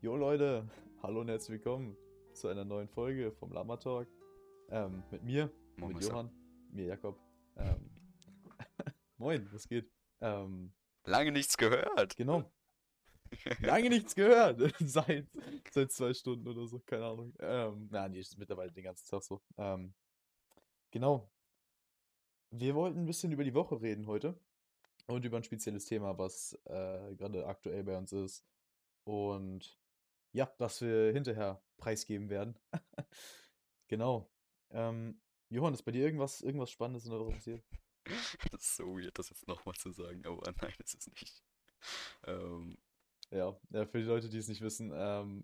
Jo Leute, hallo und herzlich willkommen zu einer neuen Folge vom Lama Talk. Ähm, mit mir, Moin, mit. Johann, mir Jakob. Ähm, moin, was geht? Ähm, Lange nichts gehört. genau. Lange nichts gehört. seit, seit zwei Stunden oder so, keine Ahnung. Ähm, na, nee, ist mittlerweile den ganzen Tag so. Ähm, genau. Wir wollten ein bisschen über die Woche reden heute und über ein spezielles Thema, was äh, gerade aktuell bei uns ist. Und ja, was wir hinterher preisgeben werden. Genau. Ähm, Johann, ist bei dir irgendwas, irgendwas Spannendes in der Woche passiert? Das ist so weird, das jetzt nochmal zu sagen, aber nein, ist es nicht. Ähm, Ja, ja, für die Leute, die es nicht wissen, ähm,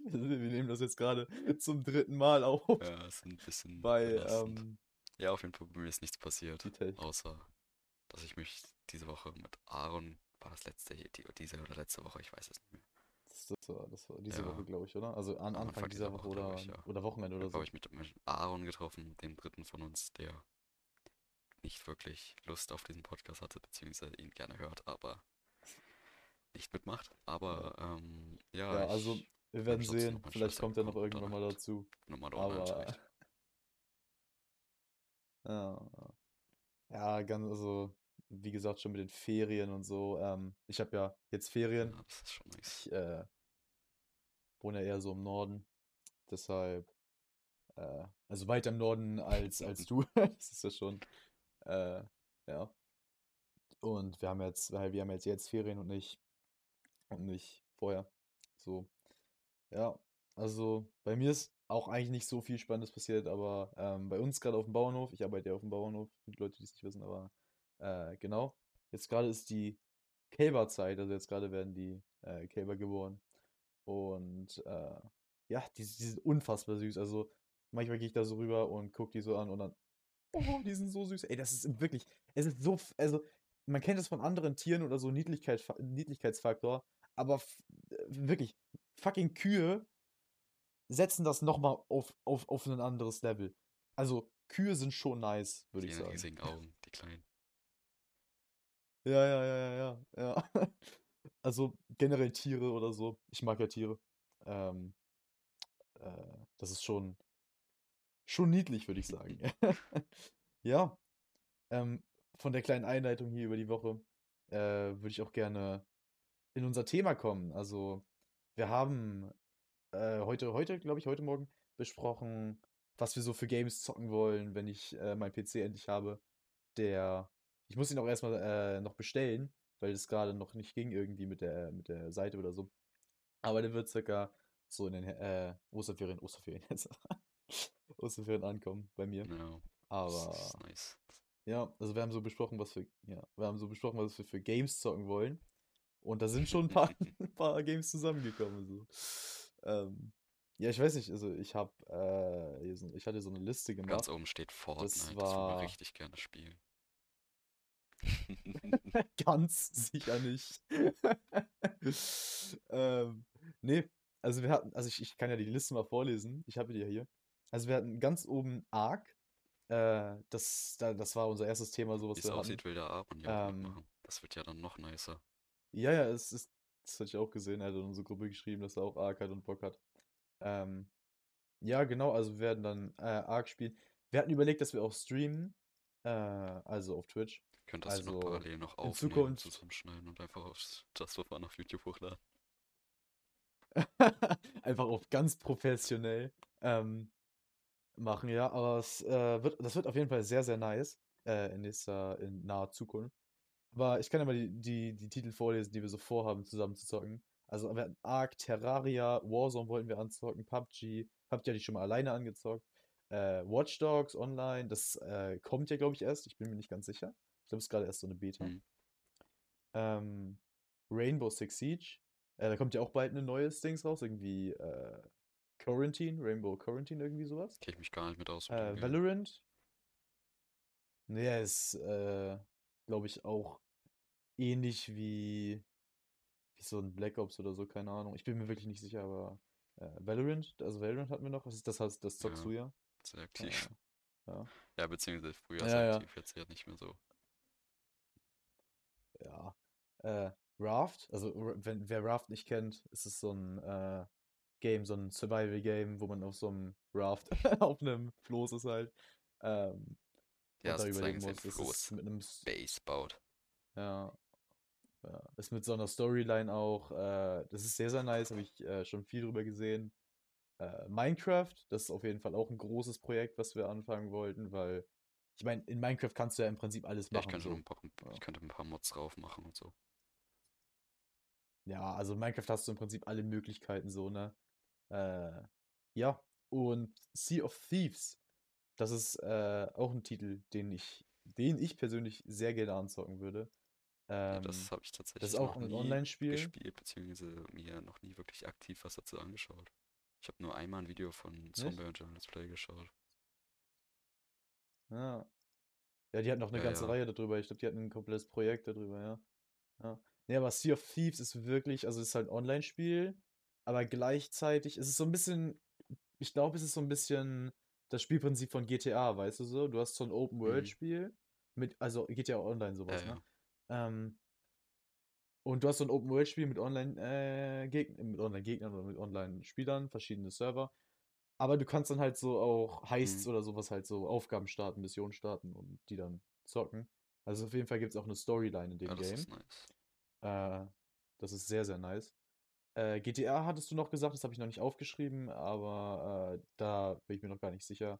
wir nehmen das jetzt gerade zum dritten Mal auf. ja, es ist ein bisschen belastend. ähm, Ja, auf jeden Fall bei mir ist nichts passiert, Detail. außer dass ich mich diese Woche mit Aaron, war das letzte, die, diese oder letzte Woche, ich weiß es nicht mehr. Das, das, war, diese Ja. Woche, glaube ich, oder? Also an Anfang Anfang dieser dieser Woche Woche, oder, ich, ja. oder Wochenende oder Da so. habe ich mit, mit Aaron getroffen, dem dritten von uns, der nicht wirklich Lust auf diesen Podcast hatte, beziehungsweise ihn gerne hört, aber nicht mitmacht. Aber ähm, ja, Ja, also wir werden sehen, vielleicht kommt er noch irgendwann mal dazu. nochmal Aber ja, ja, ganz, also wie gesagt, schon mit den Ferien und so. Ähm, ich habe ja jetzt Ferien. Ja, das ist schon nice. Ich äh, wohne ja eher so im Norden. Deshalb, äh, also weiter im Norden als, als du. Das ist ja schon, äh, ja. Und wir haben jetzt, weil wir haben jetzt jetzt Ferien und nicht, und nicht vorher. So, ja. Also bei mir ist auch eigentlich nicht so viel Spannendes passiert, aber ähm, bei uns gerade auf dem Bauernhof, ich arbeite ja auf dem Bauernhof, für die Leute, die es nicht wissen, aber äh, genau. Jetzt gerade ist die Kälberzeit, also jetzt gerade werden die äh, Kälber geboren. Und äh, ja, die, die sind unfassbar süß. Also manchmal gehe ich da so rüber und gucke die so an und dann, oh, die sind so süß. Ey, das ist wirklich, es ist so, also man kennt es von anderen Tieren oder so Niedlichkeit, Niedlichkeitsfaktor, aber äh, wirklich, fucking Kühe setzen das nochmal auf, auf, auf ein anderes Level. Also Kühe sind schon nice, würde Die ich sagen. riesigen Augen, die kleinen. Ja, ja, ja, ja, ja. Also generell Tiere oder so. Ich mag ja Tiere. Ähm, äh, das ist schon, schon niedlich, würde ich sagen. Ja, ähm, von der kleinen Einleitung hier über die Woche äh, würde ich auch gerne in unser Thema kommen. Also wir haben äh, heute, heute, glaube ich, heute Morgen besprochen, was wir so für Games zocken wollen, wenn ich äh, meinen PC endlich habe. Der, ich muss ihn auch erstmal äh, noch bestellen, weil es gerade noch nicht ging irgendwie mit der, mit der Seite oder so. Aber der wird circa so in den äh, Osterferien, Osterferien jetzt, Osterferien ankommen bei mir. Ja, Aber das ist nice. ja, also wir haben so besprochen, was wir, ja, wir haben so besprochen, was wir für Games zocken wollen. Und da sind schon ein paar, ein paar Games zusammengekommen. So. Ähm, ja, ich weiß nicht, also ich habe, äh, ich hatte so eine Liste Ganz gemacht. oben steht Fortnite, das würde war- wir richtig gerne spielen. Ganz sicher nicht. ähm, nee, also wir hatten, also ich, ich kann ja die Liste mal vorlesen. Ich habe die ja hier. Also wir hatten ganz oben Ark. Äh, das, da, das war unser erstes Thema, so Wie was es aussieht, will der Aaron ja Ähm. Das wird ja dann noch nicer. Ja, ja, es ist, das hatte ich auch gesehen. Er hat in unsere Gruppe geschrieben, dass er auch Ark hat und Bock hat. Ähm, ja, genau, also wir werden dann äh, Ark spielen. Wir hatten überlegt, dass wir auch streamen, äh, also auf Twitch. Könntest du noch also parallel noch in aufnehmen, Zukunft- zusammenschneiden und einfach aufs Just for Fun auf YouTube hochladen. Einfach auf ganz professionell ähm, machen, ja. Aber es äh, wird, das wird auf jeden Fall sehr, sehr nice äh, in nächster, in naher Zukunft. Aber ich kann ja mal die, die, die Titel vorlesen, die wir so vorhaben, zusammen zu zocken. Also wir hatten Ark, Terraria, Warzone wollten wir anzocken, PUBG, PUBG hatte ich schon mal alleine angezockt. Äh, Watch Dogs Online, das äh, kommt ja, glaube ich, erst. Ich bin mir nicht ganz sicher. Glaube, es ist gerade erst so eine Beta. Hm. Ähm, Rainbow Six Siege. Äh, da kommt ja auch bald ein neues Dings raus. Irgendwie äh, Quarantine, Rainbow Quarantine, irgendwie sowas. Kenn ich mich gar nicht mit aus. Äh. Valorant. Nee, ist, äh, glaube ich, auch ähnlich wie, wie so ein Black Ops oder so, keine Ahnung. Ich bin mir wirklich nicht sicher, aber äh, Valorant, also Valorant hatten wir noch. Was ist das? heißt, Das zockst Ja. du ja. Sehr aktiv. Äh, ja. Ja, beziehungsweise früher Ja, sehr ja. aktiv, jetzt ja nicht mehr so. Ja. Äh, Raft. Also, wenn, wer Raft nicht kennt, ist es so ein äh, Game, so ein Survival-Game, wo man auf so einem Raft auf einem Floß ist halt. Ähm, Ja, und da sein muss. Das ist Floß mit einem, S- Base baut. ja, ja, ist mit so einer Storyline auch, äh, das ist sehr, sehr nice, habe ich äh, schon viel drüber gesehen. Äh, Minecraft, das ist auf jeden Fall auch ein großes Projekt, was wir anfangen wollten, weil, ich meine, in Minecraft kannst du ja im Prinzip alles Ja, ich machen, könnte so. paar, Ja. ich könnte ein paar Mods drauf machen und so. Ja, also in Minecraft hast du im Prinzip alle Möglichkeiten so, ne? Äh, ja, und Sea of Thieves, das ist äh, auch ein Titel, den ich, den ich persönlich sehr gerne anzocken würde. Ja, Ähm, das habe ich das tatsächlich ist auch noch ein nie Online-Spiel. gespielt, beziehungsweise mir noch nie wirklich aktiv was dazu angeschaut. Ich habe nur einmal ein Video von Nicht? Zombiehunter Let's Play geschaut. Ja. Ja, die hatten noch eine Ja, ganze ja. Reihe darüber. Ich glaube, die hatten ein komplettes Projekt darüber, ja. Ja. Nee, aber Sea of Thieves ist wirklich, also es ist halt ein Online-Spiel, aber gleichzeitig ist es so ein bisschen, ich glaube, es ist so ein bisschen das Spielprinzip von GTA, weißt du so? Du hast so ein Mhm. Open-World-Spiel mit, also GTA Online Ja, sowas, ja. ne? Ähm, und du hast so ein Open-World-Spiel mit Online, äh, Geg mit Online-Gegnern oder mit Online-Spielern, verschiedene Server. Aber du kannst dann halt so auch Heists Mhm. oder sowas halt so Aufgaben starten, Missionen starten und die dann zocken. Also auf jeden Fall gibt es auch eine Storyline in dem Ja, das Game. ist nice. Äh, das ist sehr, sehr nice. Äh, GTA hattest du noch gesagt, das habe ich noch nicht aufgeschrieben, aber äh, da bin ich mir noch gar nicht sicher,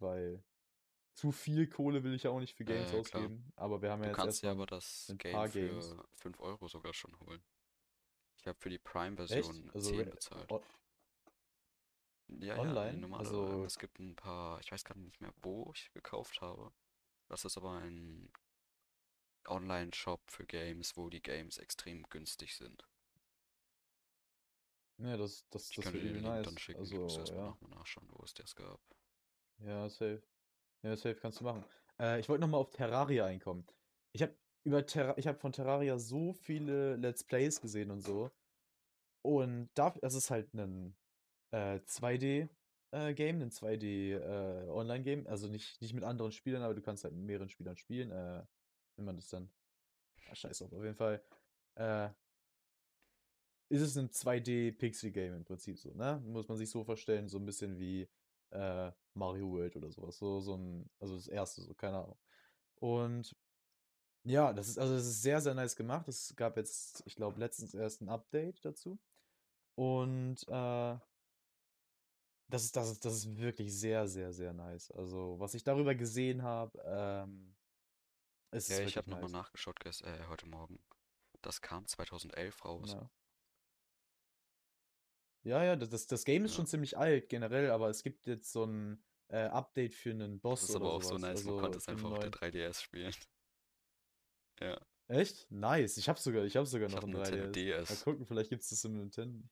weil zu viel Kohle will ich ja auch nicht für Ja, Games ja, ausgeben. Aber wir haben ja Du jetzt kannst dir erstmal aber das ein Game paar Games. für 5 Euro sogar schon holen. Ich habe für die? Prime-Version Also 10 re- bezahlt. Ja, ja, online? normale. Also ähm, Es gibt ein paar, ich weiß gerade nicht mehr, wo ich gekauft habe. Das ist aber ein Online-Shop für Games, wo die Games extrem günstig sind. ja, das, das, Ich das den übel Link dann nice. schicken. Ich Also, erstmal ja. nochmal nachschauen, wo es das gab. Ja, safe. Ja, safe kannst du machen. Äh, ich wollte nochmal auf Terraria einkommen. Ich habe über Terra ich habe von Terraria so viele Let's Plays gesehen und so. Und da, das ist halt ein äh, 2D äh, Game, ein 2D äh. Also nicht, nicht mit anderen Spielern, aber du kannst halt mit mehreren Spielern spielen. Äh, wenn man das dann. Ah, scheiß auf, auf jeden Fall. Äh, ist es ein 2D-Pixel-Game im Prinzip so, ne? Muss man sich so vorstellen, so ein bisschen wie äh, Mario World oder sowas. So, so ein, also das erste, so, keine Ahnung. Und ja, das ist, also das ist sehr, sehr nice gemacht. Es gab jetzt, ich glaube, letztens erst ein Update dazu. Und äh, das ist, das ist, das ist wirklich sehr, sehr, sehr nice. Also, was ich darüber gesehen habe, ähm, es Ja, ist ich habe wirklich nochmal nice. nachgeschaut gest äh, heute Morgen. Das kam 2011 raus. Ja. Ja, ja, das, das, das Game ist Ja. schon ziemlich alt generell, aber es gibt jetzt so ein äh, Update für einen Das Boss ist oder aber auch so sowas. nice, man Also konnte es einfach auf der neuen. 3DS spielen. Ja, Echt? Nice. Ich habe sogar, ich habe sogar ich noch ein einen Nintendo 3DS. Mal DS. gucken, vielleicht gibt es das im Nintendo.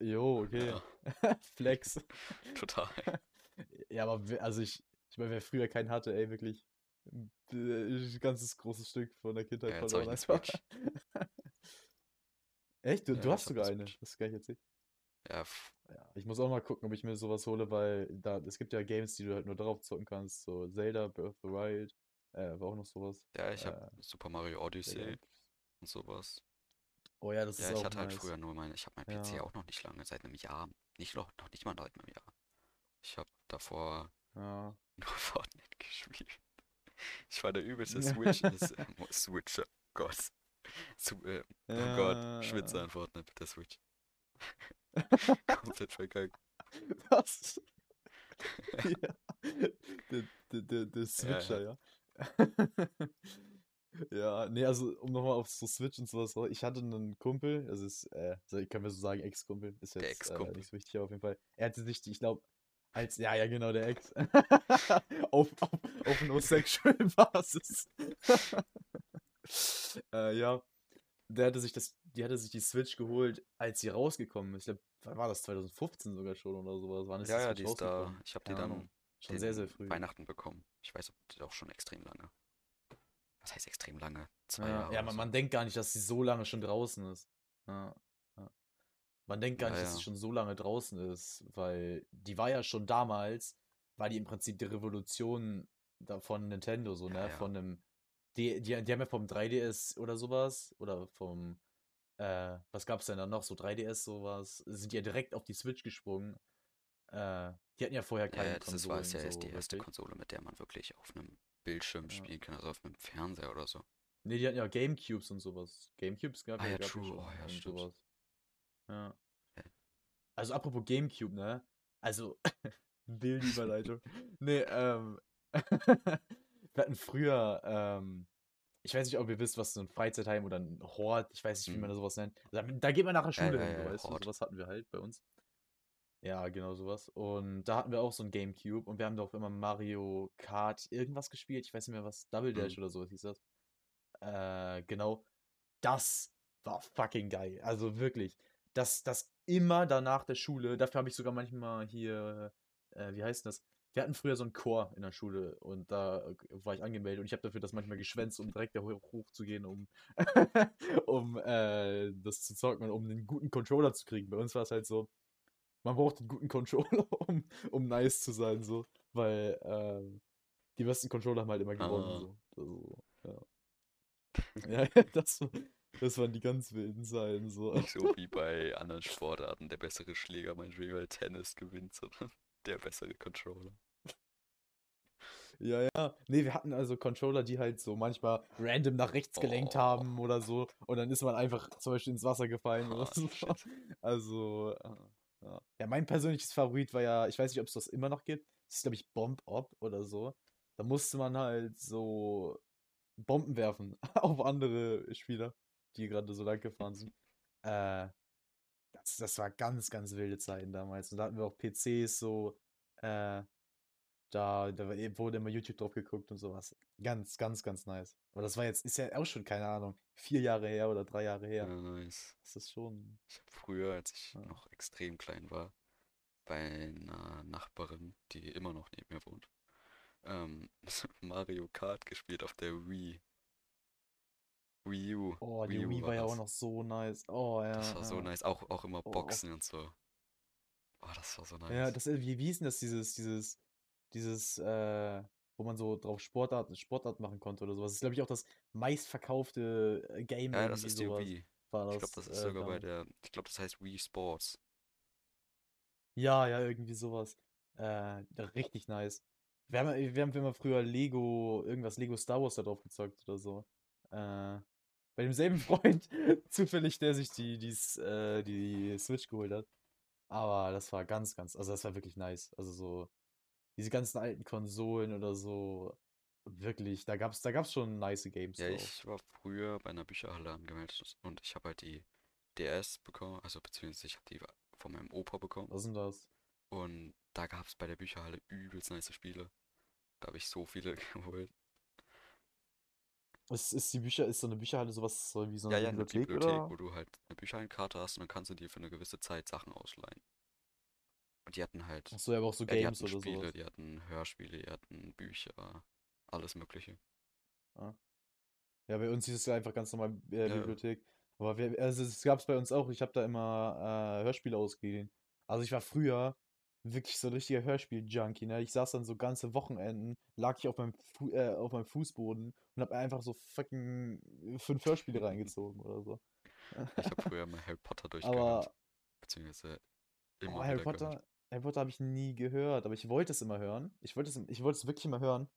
Jo, okay. Ja, Flex. total. Ja, aber also ich, ich meine, wer früher keinen hatte, ey, wirklich ein ein ganzes großes Stück von der Kindheit Ja, jetzt habe ich verloren eine einfach. Echt? Du, Ja, du ich hast habe sogar eine. Das ist gar nicht erzählt. Ja, Ja, ich muss auch mal gucken, ob ich mir sowas hole, weil da, es gibt ja Games, die du halt nur darauf zocken kannst. So Zelda, Breath of the Wild, äh, war auch noch sowas. ja, ich habe Äh, Super Mario Odyssey und sowas. Oh ja, das Ja, ist ich auch hatte halt nice. früher nur meine, ich habe mein PC Ja, auch noch nicht lange, seit einem Jahr. Nicht noch, noch nicht mal seit einem Jahr. Ich habe davor ja. nur Fortnite gespielt. Ich war der übelste Switch, äh, Switcher. Gott. Su äh, oh Gott, Schwitzer Ja. an Fortnite mit der Switch. Komplett verkackt. Was? Ja. Der, der, der, der Ja, Switcher, ja. ja. Ja, nee, also um nochmal auf so Switch und sowas, raus- ich hatte einen Kumpel, das ist, äh, ich kann mir so sagen, Ex-Kumpel, ist jetzt äh, Ex-Kumpel. nicht so wichtig, aber auf jeden Fall. Er hatte sich, ich glaube, als, ja, ja, genau, der Ex. auf, auf, auf einer sexual Basis. äh, ja, der hatte sich das, die hatte sich die Switch geholt, als sie rausgekommen ist. Ich glaube, wann war das 2015 sogar schon oder sowas? Wann ist Ja, ja, die ist da. Ich habe die dann Schon sehr, sehr früh. Weihnachten bekommen. Ich weiß auch schon extrem lange. Was heißt extrem lange? Zwei Ja, Jahre ja man, so. man denkt gar nicht, dass sie so lange schon draußen ist. Ja, ja. Man denkt gar Ja, nicht, dass sie ja. schon so lange draußen ist, weil die war ja schon damals, war die im Prinzip die Revolution von Nintendo, so, Ja, ne? ja. Von einem Die, die, die haben ja vom 3DS oder sowas, oder vom, äh, was gab's denn da noch? So 3DS, sowas, sind ja direkt auf die Switch gesprungen. Äh, die hatten ja vorher Ja, keine ja, das war Konsolen, ja erst so die erste. Konsole, mit der man wirklich auf einem Bildschirm Ja. spielen kann, also auf einem Fernseher oder so. Nee, die hatten ja Gamecubes und sowas. Gamecubes gab Ah ja, ja, gab ja true. Oh ja, und stimmt. sowas. Ja. Also apropos Gamecube, ne? Also, wilde Überleitung. Nee, ähm, wir hatten früher, ähm, ich weiß nicht, ob ihr wisst, was so ein Freizeitheim oder ein Hort, ich weiß nicht, wie man Mhm. da sowas nennt. Da, da geht man nach der Schule ja, hin, ja, weißt du, sowas hatten wir halt bei uns. Ja, genau sowas. Und da hatten wir auch so ein Gamecube und wir haben doch immer Mario Kart irgendwas gespielt. Ich weiß nicht mehr was, Double Dash Mhm. oder so hieß das. Äh, genau. Das war fucking geil. Also wirklich. Das, das immer danach der Schule, dafür habe ich sogar manchmal hier, äh, wie heißt das? Wir hatten früher so einen Chor in der Schule und da war ich angemeldet und ich habe dafür das manchmal geschwänzt, um direkt da hoch, hochzugehen, um, um äh, das zu zocken und um einen guten Controller zu kriegen. Bei uns war es halt so, man braucht einen guten Controller, um, um nice zu sein, so. Weil ähm, die besten Controller haben halt immer gewonnen. Ah. So. Also, ja. ja, das, das waren die ganz wilden Zeiten. So. So wie bei anderen Sportarten, der bessere Schläger, meinetwegen bei Tennis gewinnt, sondern der bessere Controller. Ja, ja. Nee, wir hatten also Controller, die halt so manchmal random nach rechts gelenkt Oh. haben oder so. Und dann ist man einfach zum Beispiel ins Wasser gefallen oder Ah, so. shit. Also, äh, ja. Mein persönliches Favorit war ja, ich weiß nicht, ob es das immer noch gibt. Das ist, glaube ich, Bomb Op oder so. Da musste man halt so Bomben werfen auf andere Spieler, die gerade so lang gefahren sind. Äh, das, das war ganz, ganz wilde Zeiten damals. Und da hatten wir auch PCs so, äh, da, da war- wurde immer YouTube drauf geguckt und sowas. Ganz, ganz, ganz nice. Aber das war jetzt, ist ja auch schon, keine Ahnung, vier Jahre her oder drei Jahre her. Ja, nice. Das ist schon. Ich habe früher, als ich Ja. noch extrem klein war, bei einer Nachbarin, die immer noch neben mir wohnt, ähm, Mario Kart gespielt auf der Wii. Wii U. Oh, die Wii Wii war ja auch noch so nice. Oh, ja. Das war so ja. nice. Auch, auch immer Oh, Boxen und so. Oh, das war so nice. Ja, das, wie, wie hieß denn das, dieses, dieses, dieses, äh, wo man so drauf Sportart, Sportart machen konnte oder sowas. Das ist, glaube ich, auch das meistverkaufte äh, Game Ja, das ist die. Wii. War Ich das, glaube, das ist äh, sogar bei der, ich glaube, das heißt Wii Sports. Ja, ja, irgendwie sowas. Äh, richtig nice. Wir haben, wir haben immer früher Lego, irgendwas Lego Star Wars da drauf gezockt oder so. Äh, bei demselben Freund, zufällig, der sich die, die, S- äh, die Switch geholt hat. Aber das war ganz, ganz, also das war wirklich nice. Also so, diese ganzen alten Konsolen oder so, wirklich, da gab's, da gab's schon nice Games Ja, drauf. ich war früher bei einer Bücherhalle angemeldet und ich habe halt die DS bekommen, also beziehungsweise ich habe die von meinem Opa bekommen. Was sind das? Und da gab es bei der Bücherhalle übelst nice Spiele. Da habe ich so viele geholt. Ist, ist die Bücher, ist so eine Bücherhalle sowas so wie so Ja, eine ja, eine Bibliothek, Bibliothek, oder? wo du halt eine Bücherhallenkarte hast und dann kannst du dir für eine gewisse Zeit Sachen ausleihen. Und die hatten halt, Ach so, ja, aber auch so die Games hatten oder Spiele, sowas. die hatten Hörspiele, die hatten Bücher, alles Mögliche. Ja, bei uns hieß es ja einfach ganz normal äh, Ja. Bibliothek. Aber wir, also es gab es bei uns auch. Ich habe da immer äh, Hörspiele ausgeliehen. Also ich war früher wirklich so ein richtiger Hörspiel-Junkie. Ne? Ich saß dann so ganze Wochenenden, lag ich auf meinem, Fu äh, auf meinem Fußboden und habe einfach so fucking fünf Hörspiele reingezogen oder so. Ich habe früher mal Harry Potter durchgehört, Aber beziehungsweise oh, immer Harry wieder gehört. Harry Potter habe ich nie gehört, aber ich wollte es immer hören. Ich wollte es, ich wollte es wirklich immer hören.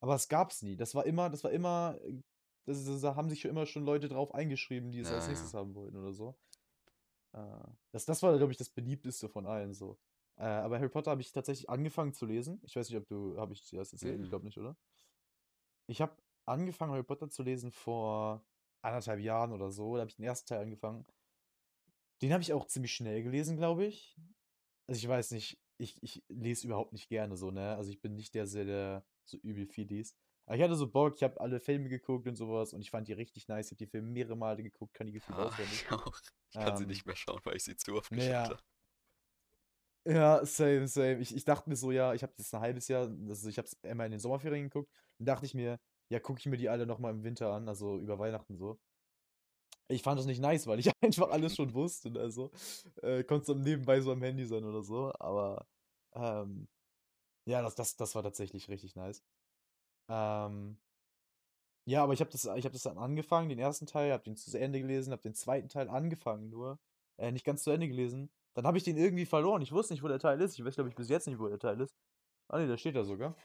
Aber es gab es nie. Das war immer, das war immer, äh, das, das, da haben sich schon immer schon Leute drauf eingeschrieben, die es als Ja, nächstes ja. haben wollten oder so. Äh, das, das war, glaube ich, das beliebteste von allen so. Äh, aber Harry Potter habe ich tatsächlich angefangen zu lesen. Ich weiß nicht, ob du, habe ich dir das erzählt? Ich Mhm. glaube nicht, oder? Ich habe angefangen, Harry Potter zu lesen vor anderthalb Jahren oder so. Da habe ich den ersten Teil angefangen. Den habe ich auch ziemlich schnell gelesen, glaube ich. Also ich weiß nicht, ich, ich lese überhaupt nicht gerne so, ne? Also ich bin nicht der, der der so übel viel liest. Aber ich hatte so Bock, ich habe alle Filme geguckt und sowas und ich fand die richtig nice. Ich habe die Filme mehrere Male geguckt, kann die gefühlt Ja, auswendig. ich auch. Ich kann sie Ähm, nicht mehr schauen, weil ich sie zu oft geschaut habe. Ja, same, same. Ich, ich dachte mir so, ja, ich habe jetzt ein halbes Jahr, also ich habe es immer in den Sommerferien geguckt, dann dachte ich mir, ja, gucke ich mir die alle nochmal im Winter an, also über Weihnachten so. Ich fand das nicht nice, weil ich einfach alles schon wusste, also äh, konnte es nebenbei so am Handy sein oder so, aber ähm, ja, das, das, das war tatsächlich richtig nice. Ähm, Ja, aber ich habe das, hab das dann angefangen, den ersten Teil, habe den zu Ende gelesen, habe den zweiten Teil angefangen nur, äh, nicht ganz zu Ende gelesen. Dann habe ich den irgendwie verloren. Ich wusste nicht, wo der Teil ist. Ich weiß, glaube ich, bis jetzt nicht, wo der Teil ist. Ah, nee, da steht da sogar.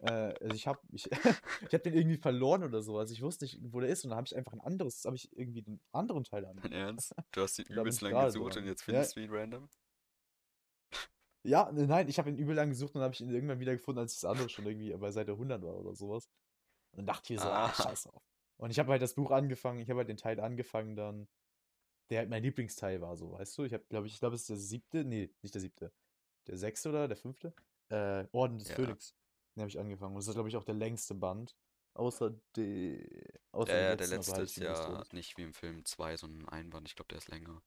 Äh, also ich habe ich, ich hab den irgendwie verloren oder so. Also ich wusste nicht, wo der ist. Und dann habe ich einfach ein anderes, habe ich irgendwie den anderen Teil Dein angefangen. Ernst? Du hast ihn übelst lang gesucht und dran. jetzt Ja, findest du ihn random? ja, ne, nein, ich habe ihn übel lang gesucht und dann habe ich ihn irgendwann wieder gefunden, als das andere schon irgendwie bei Seite 100 war oder sowas. Und dann dachte ich mir so, ah, Ah, scheiß drauf. Und ich habe halt das Buch angefangen, ich habe halt den Teil angefangen dann, der halt mein Lieblingsteil war, so, weißt du? Ich habe, glaube ich, ich glaube, es ist der siebte, nee, nicht der siebte, der sechste oder der fünfte? Äh, Orden des ja. Phönix. Den habe ich angefangen. Und das ist, glaube ich, auch der längste Band. Außer die, außer Ja, ja, der letzten, letzte aber halt ist ja nicht wie im Film 2, sondern ein Einband. Ich glaube, der ist länger.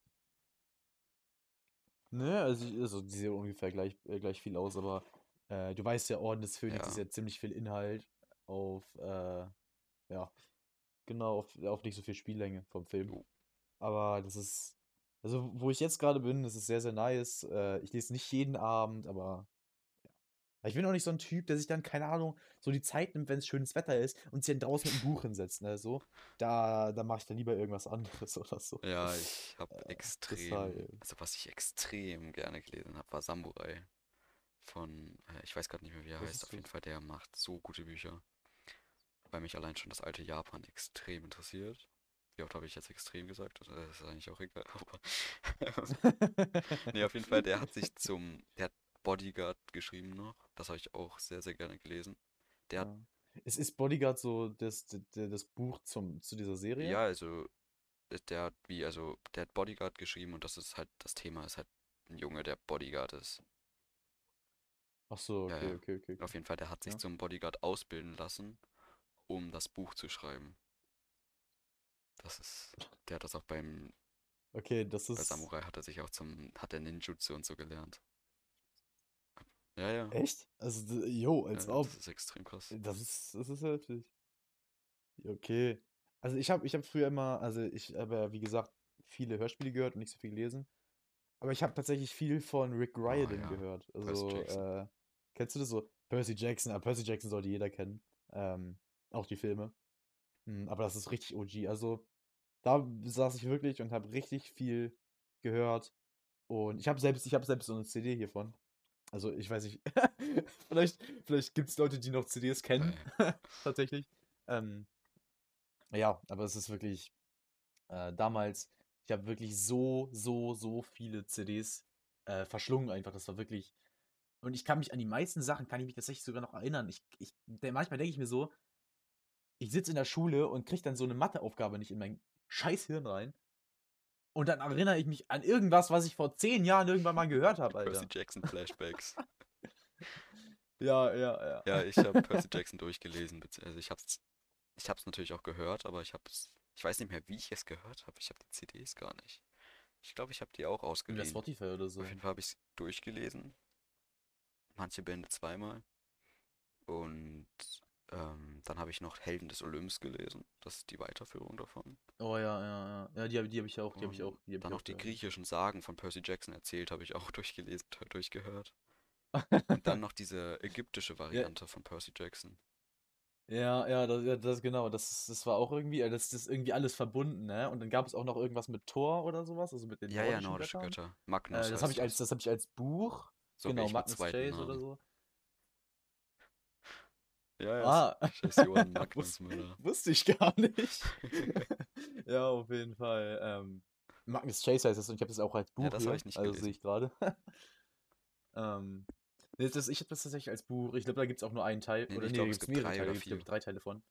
Ne, also, also die sehen ungefähr gleich, äh, gleich viel aus, aber äh, du weißt ja, Orden des Phönix ist Ja. ja ziemlich viel Inhalt auf, äh, ja, genau, auf, auf nicht so viel Spiellänge vom Film. Jo. Aber das ist, also wo ich jetzt gerade bin, das ist sehr, sehr nice. Äh, ich lese nicht jeden Abend, aber ja. Ich bin auch nicht so ein Typ, der sich dann, keine Ahnung, so die Zeit nimmt, wenn es schönes Wetter ist und sich dann draußen mit einem Buch hinsetzt, ne, so. Da, da mache ich dann lieber irgendwas anderes oder so. Ja, ich habe Äh, extrem, also was ich extrem gerne gelesen habe, war Samurai von, äh, ich weiß gerade nicht mehr, wie er Was heißt, auf jeden das? Fall, der macht so gute Bücher, weil mich allein schon das alte Japan extrem interessiert. Wie oft habe ich jetzt extrem gesagt? Das ist eigentlich auch egal, aber nee, auf jeden Fall, der hat sich zum, der hat Bodyguard geschrieben noch, das habe ich auch sehr, sehr gerne gelesen. Der hat, Ja. Es ist Bodyguard so das, das, das Buch zum, zu dieser Serie? ja, also, äh, der hat wie, also, der hat Bodyguard geschrieben und das ist halt, das Thema ist halt ein Junge, der Bodyguard ist. Ach so, okay, ja. okay, okay, Auf okay. jeden Fall, der hat sich Ja. zum Bodyguard ausbilden lassen, um das Buch zu schreiben. Das ist, der hat das auch beim, Okay, das bei ist. Samurai hat er sich auch zum, hat er Ninjutsu und so gelernt. Ja, ja, Echt? Also, jo, ja, als ob. das ist extrem krass. Das ist, das ist heftig. Okay. Also ich habe ich hab früher immer, also ich habe ja, wie gesagt, viele Hörspiele gehört und nicht so viel gelesen. Aber ich habe tatsächlich viel von Rick Oh Riordan ja, gehört. Also, äh, kennst du das so? Percy Jackson, aber Percy Jackson sollte jeder kennen. Ähm, auch die Filme. Hm, aber das ist richtig OG. Also, da saß ich wirklich und habe richtig viel gehört. Und ich habe selbst, ich habe selbst so eine CD hiervon. Also, ich weiß nicht, vielleicht, vielleicht gibt es Leute, die noch CDs kennen, tatsächlich. Ähm, ja, aber es ist wirklich, äh, damals, ich habe wirklich so, so, so viele CDs äh, verschlungen einfach. Das war wirklich. Und ich kann mich an die meisten Sachen, kann ich mich tatsächlich sogar noch erinnern. Ich, ich, manchmal denke ich mir so, ich sitze in der Schule und kriege dann so eine Matheaufgabe nicht in mein scheiß Hirn rein. Und dann erinnere ich mich an irgendwas, was ich vor zehn Jahren irgendwann mal gehört habe, Percy Alter. Jackson Flashbacks. Ja, ja, ja. Ja, ich habe Percy Jackson durchgelesen. Also ich hab's, ich hab's natürlich auch gehört, aber ich hab's, ich weiß nicht mehr, wie ich es gehört habe. Ich habe die CDs gar nicht. Ich glaube, ich habe die auch Über ausgeliehen. Spotify oder so. Auf jeden Fall habe ich es durchgelesen. Manche Bände zweimal. Und ähm, dann habe ich noch Helden des Olymps gelesen. Das ist die Weiterführung davon. Oh ja, ja, ja. Ja, die, die habe ich auch, die habe ich auch. Die hab dann noch die griechischen Sagen von Percy Jackson erzählt, habe ich auch durchgelesen, durchgehört. Und dann noch diese ägyptische Ja, Variante von Percy Jackson. ja, ja, das, ja, das genau. Das, das war auch irgendwie, äh, das, das ist irgendwie alles verbunden, ne? Und dann gab es auch noch irgendwas mit Thor oder sowas, also mit den Ja, ja, nordischen nordische Göttern. Götter. Magnus Äh, das habe ich als, das. habe ich als Buch, So genau, Magnus zweiten Chase oder so. Ja, ja, Ah, Chase Johann ja, Magnus Müller. wusste ich gar nicht. Ja, auf jeden Fall. Ähm, Magnus Chase heißt es und ich habe das auch als Ja, Buch das habe ich nicht also sehe ich gerade. Ähm, nee, das, ich habe das tatsächlich als Buch. Ich glaube, da gibt es auch nur einen Teil. Nee, Oder ich nee, glaube, es gibt mehrere drei Teile. Es, glaube vier. ich, drei Teile von.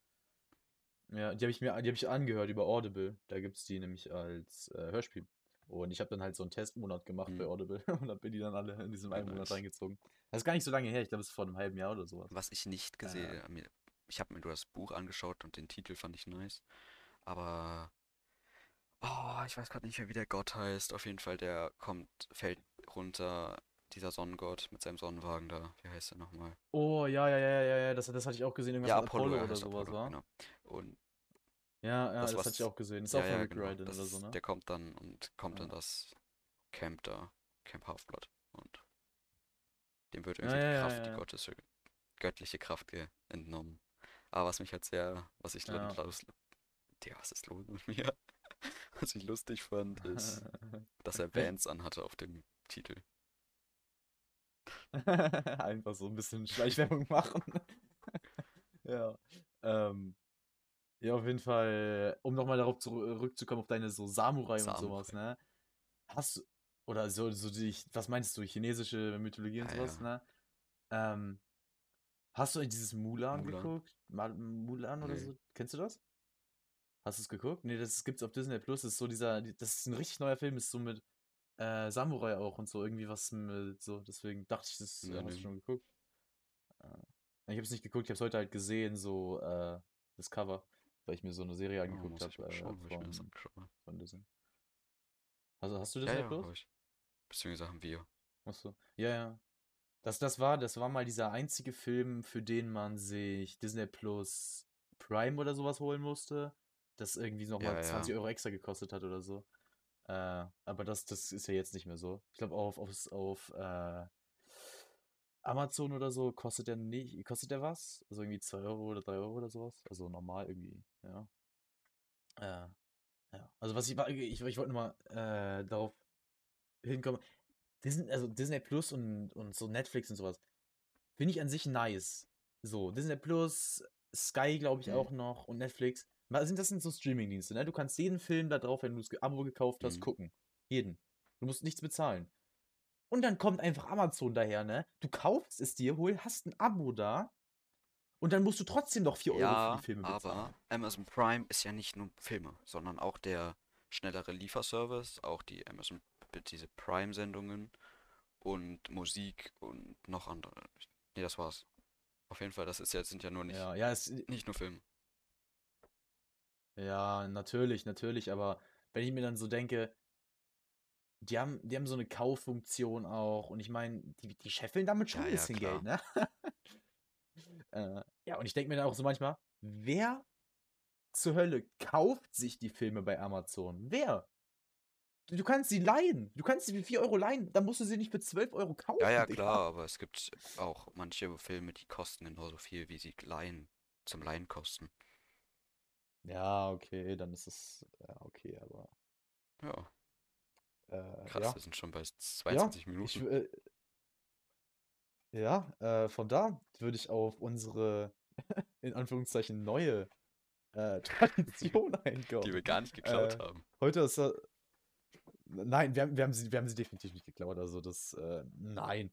Ja, die habe ich mir, die habe ich angehört über Audible. Da gibt es die nämlich als äh, Hörspiel. Und ich habe dann halt so einen Testmonat gemacht bei Hm. Audible und habe mir die dann alle in diesem Ja, einen Monat nice. reingezogen. Das ist gar nicht so lange her. Ich glaube, es ist vor einem halben Jahr oder sowas. Was ich nicht Äh, gesehen mir, ich habe mir nur das Buch angeschaut und den Titel fand ich nice. Aber, oh, ich weiß gerade nicht mehr, wie der Gott heißt. Auf jeden Fall, der kommt, fällt runter, dieser Sonnengott mit seinem Sonnenwagen da. Wie heißt der nochmal? oh, ja, ja, ja, ja, ja. Das, das hatte ich auch gesehen. Irgendwas Ja, Apollo, Apollo er oder sowas, Apollo, war? genau. Und Ja, ja, das das hatte ich auch gesehen. Ist ja, auch von ja, Rick genau. Das oder so, ne? der kommt dann und kommt in Ja. das Camp da, Camp Half-Blood. Und dem wird irgendwie ja, die Kraft, die gottesche, göttliche Kraft entnommen. Aber was mich halt sehr, was ich Ja. los, was ist los mit mir? Was ich lustig fand, ist, dass er Vans anhatte auf dem Titel. Einfach so ein bisschen Schleichwerbung machen. Ja. Ähm, ja, auf jeden Fall, um nochmal darauf zurückzukommen, auf deine so Samurai und sowas, Samurai. ne? Hast du, oder so, so die, was meinst du, chinesische Mythologie und Ja, sowas, ja. ne? Ähm, hast du dieses Mulan, Mulan? geguckt? Mal, Mulan oder Nee. so? Kennst du das? Hast du es geguckt? Nee, das gibt's auf Disney Plus. Das ist so dieser, die- das ist ein richtig neuer Film, ist so mit äh, Samurai auch und so, irgendwie was mit so, deswegen dachte ich, das Nee, äh, hast du nee. schon geguckt. Äh, ich habe es nicht geguckt, ich habe es heute halt gesehen, so äh, das Cover, weil ich mir so eine Serie Oh, angeguckt ich habe äh, von, von Disney. Also hast du Ja, Disney ja, Plus? hab ich. Beziehungsweise haben wir. Achso. Ja, ja. Das, das war, das war mal dieser einzige Film, für den man sich Disney Plus Prime oder sowas holen musste. Das irgendwie nochmal Ja, ja. 20 Euro extra gekostet hat oder so. Äh, aber das, das ist ja jetzt nicht mehr so. Ich glaube, auf, auf, auf äh, Amazon oder so kostet der nicht, kostet der was? Also irgendwie 2 Euro oder 3 Euro oder sowas. Also normal irgendwie, ja. Äh, ja. Also was ich, ich, ich wollte nur mal äh, darauf hinkommen. Disney, also Disney Plus und, und so Netflix und sowas. Finde ich an sich nice. So, Disney Plus, Sky, glaube ich, Mhm. auch noch und Netflix. Was sind, das sind so Streaming-Dienste, ne? Du kannst jeden Film da drauf, wenn du das Abo gekauft hast, Mhm. gucken. Jeden. Du musst nichts bezahlen. Und dann kommt einfach Amazon daher, ne? Du kaufst es dir, hol, hast ein Abo da und dann musst du trotzdem noch 4 Euro für die Filme bezahlen. aber Amazon Prime ist ja nicht nur Filme, sondern auch der schnellere Lieferservice, auch die Amazon, diese Prime-Sendungen und Musik und noch andere. Nee, das war's. Auf jeden Fall, das ist ja, sind ja nur nicht, Ja, ja, es, nicht nur Filme. Ja, natürlich, natürlich, aber wenn ich mir dann so denke, die haben, die haben so eine Kauffunktion auch und ich meine, die, die scheffeln damit schon Ja, ein bisschen. Geld, ne? äh, ja, und ich denke mir dann auch so manchmal, wer zur Hölle kauft sich die Filme bei Amazon? Wer? Du, kannst sie leihen. Du kannst sie für 4 Euro leihen, dann musst du sie nicht für 12 Euro kaufen. Ja, ja, Digga. klar, aber es gibt auch manche Filme, die kosten genauso viel, wie sie leihen, zum Leihen kosten. Ja, okay, dann ist es, ja, okay, aber, Ja, äh, krass, ja. wir sind schon bei Ja, 22 ich, Minuten. äh, ja, äh, von da würde ich auf unsere, in Anführungszeichen, neue äh, Tradition Die wir gar nicht geklaut Äh, haben. heute ist, äh, nein, wir, haben- wir haben sie, wir haben sie definitiv nicht geklaut, also das, äh, nein.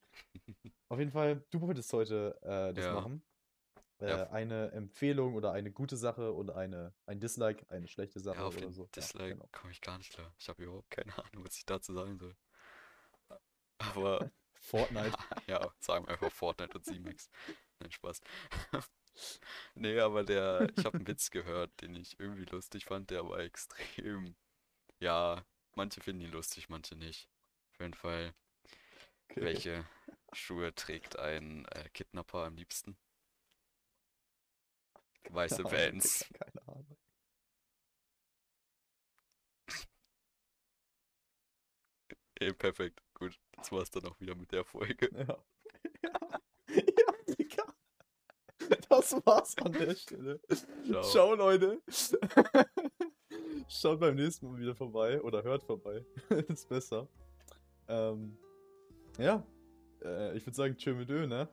Auf jeden Fall, du wolltest heute äh, das Ja. machen. Äh, Ja. eine Empfehlung oder eine gute Sache und eine, ein Dislike, eine schlechte Sache Ja, auf oder den so. Ja, Dislike genau. komme ich gar nicht klar. Ich habe überhaupt keine Ahnung, was ich dazu sagen soll. Aber Fortnite. ja, sagen wir einfach Fortnite und C-Max. Nein, Spaß. Nee, aber der, ich habe einen Witz gehört, den ich irgendwie lustig fand, der war extrem. Ja, manche finden ihn lustig, manche nicht. Auf jeden Fall, Okay. welche Schuhe trägt ein äh, Kidnapper am liebsten? Weiße Keine Vans. Keine Ahnung. Ey, perfekt. Das war's dann auch wieder mit der Folge. Ja. Ja, ja, Digga. Das war's an der Stelle. Ciao. Ciao, Leute. Schaut beim nächsten Mal wieder vorbei oder hört vorbei. Ist besser. Ähm, ja, äh, ich würde sagen, tschö mit Ö, ne?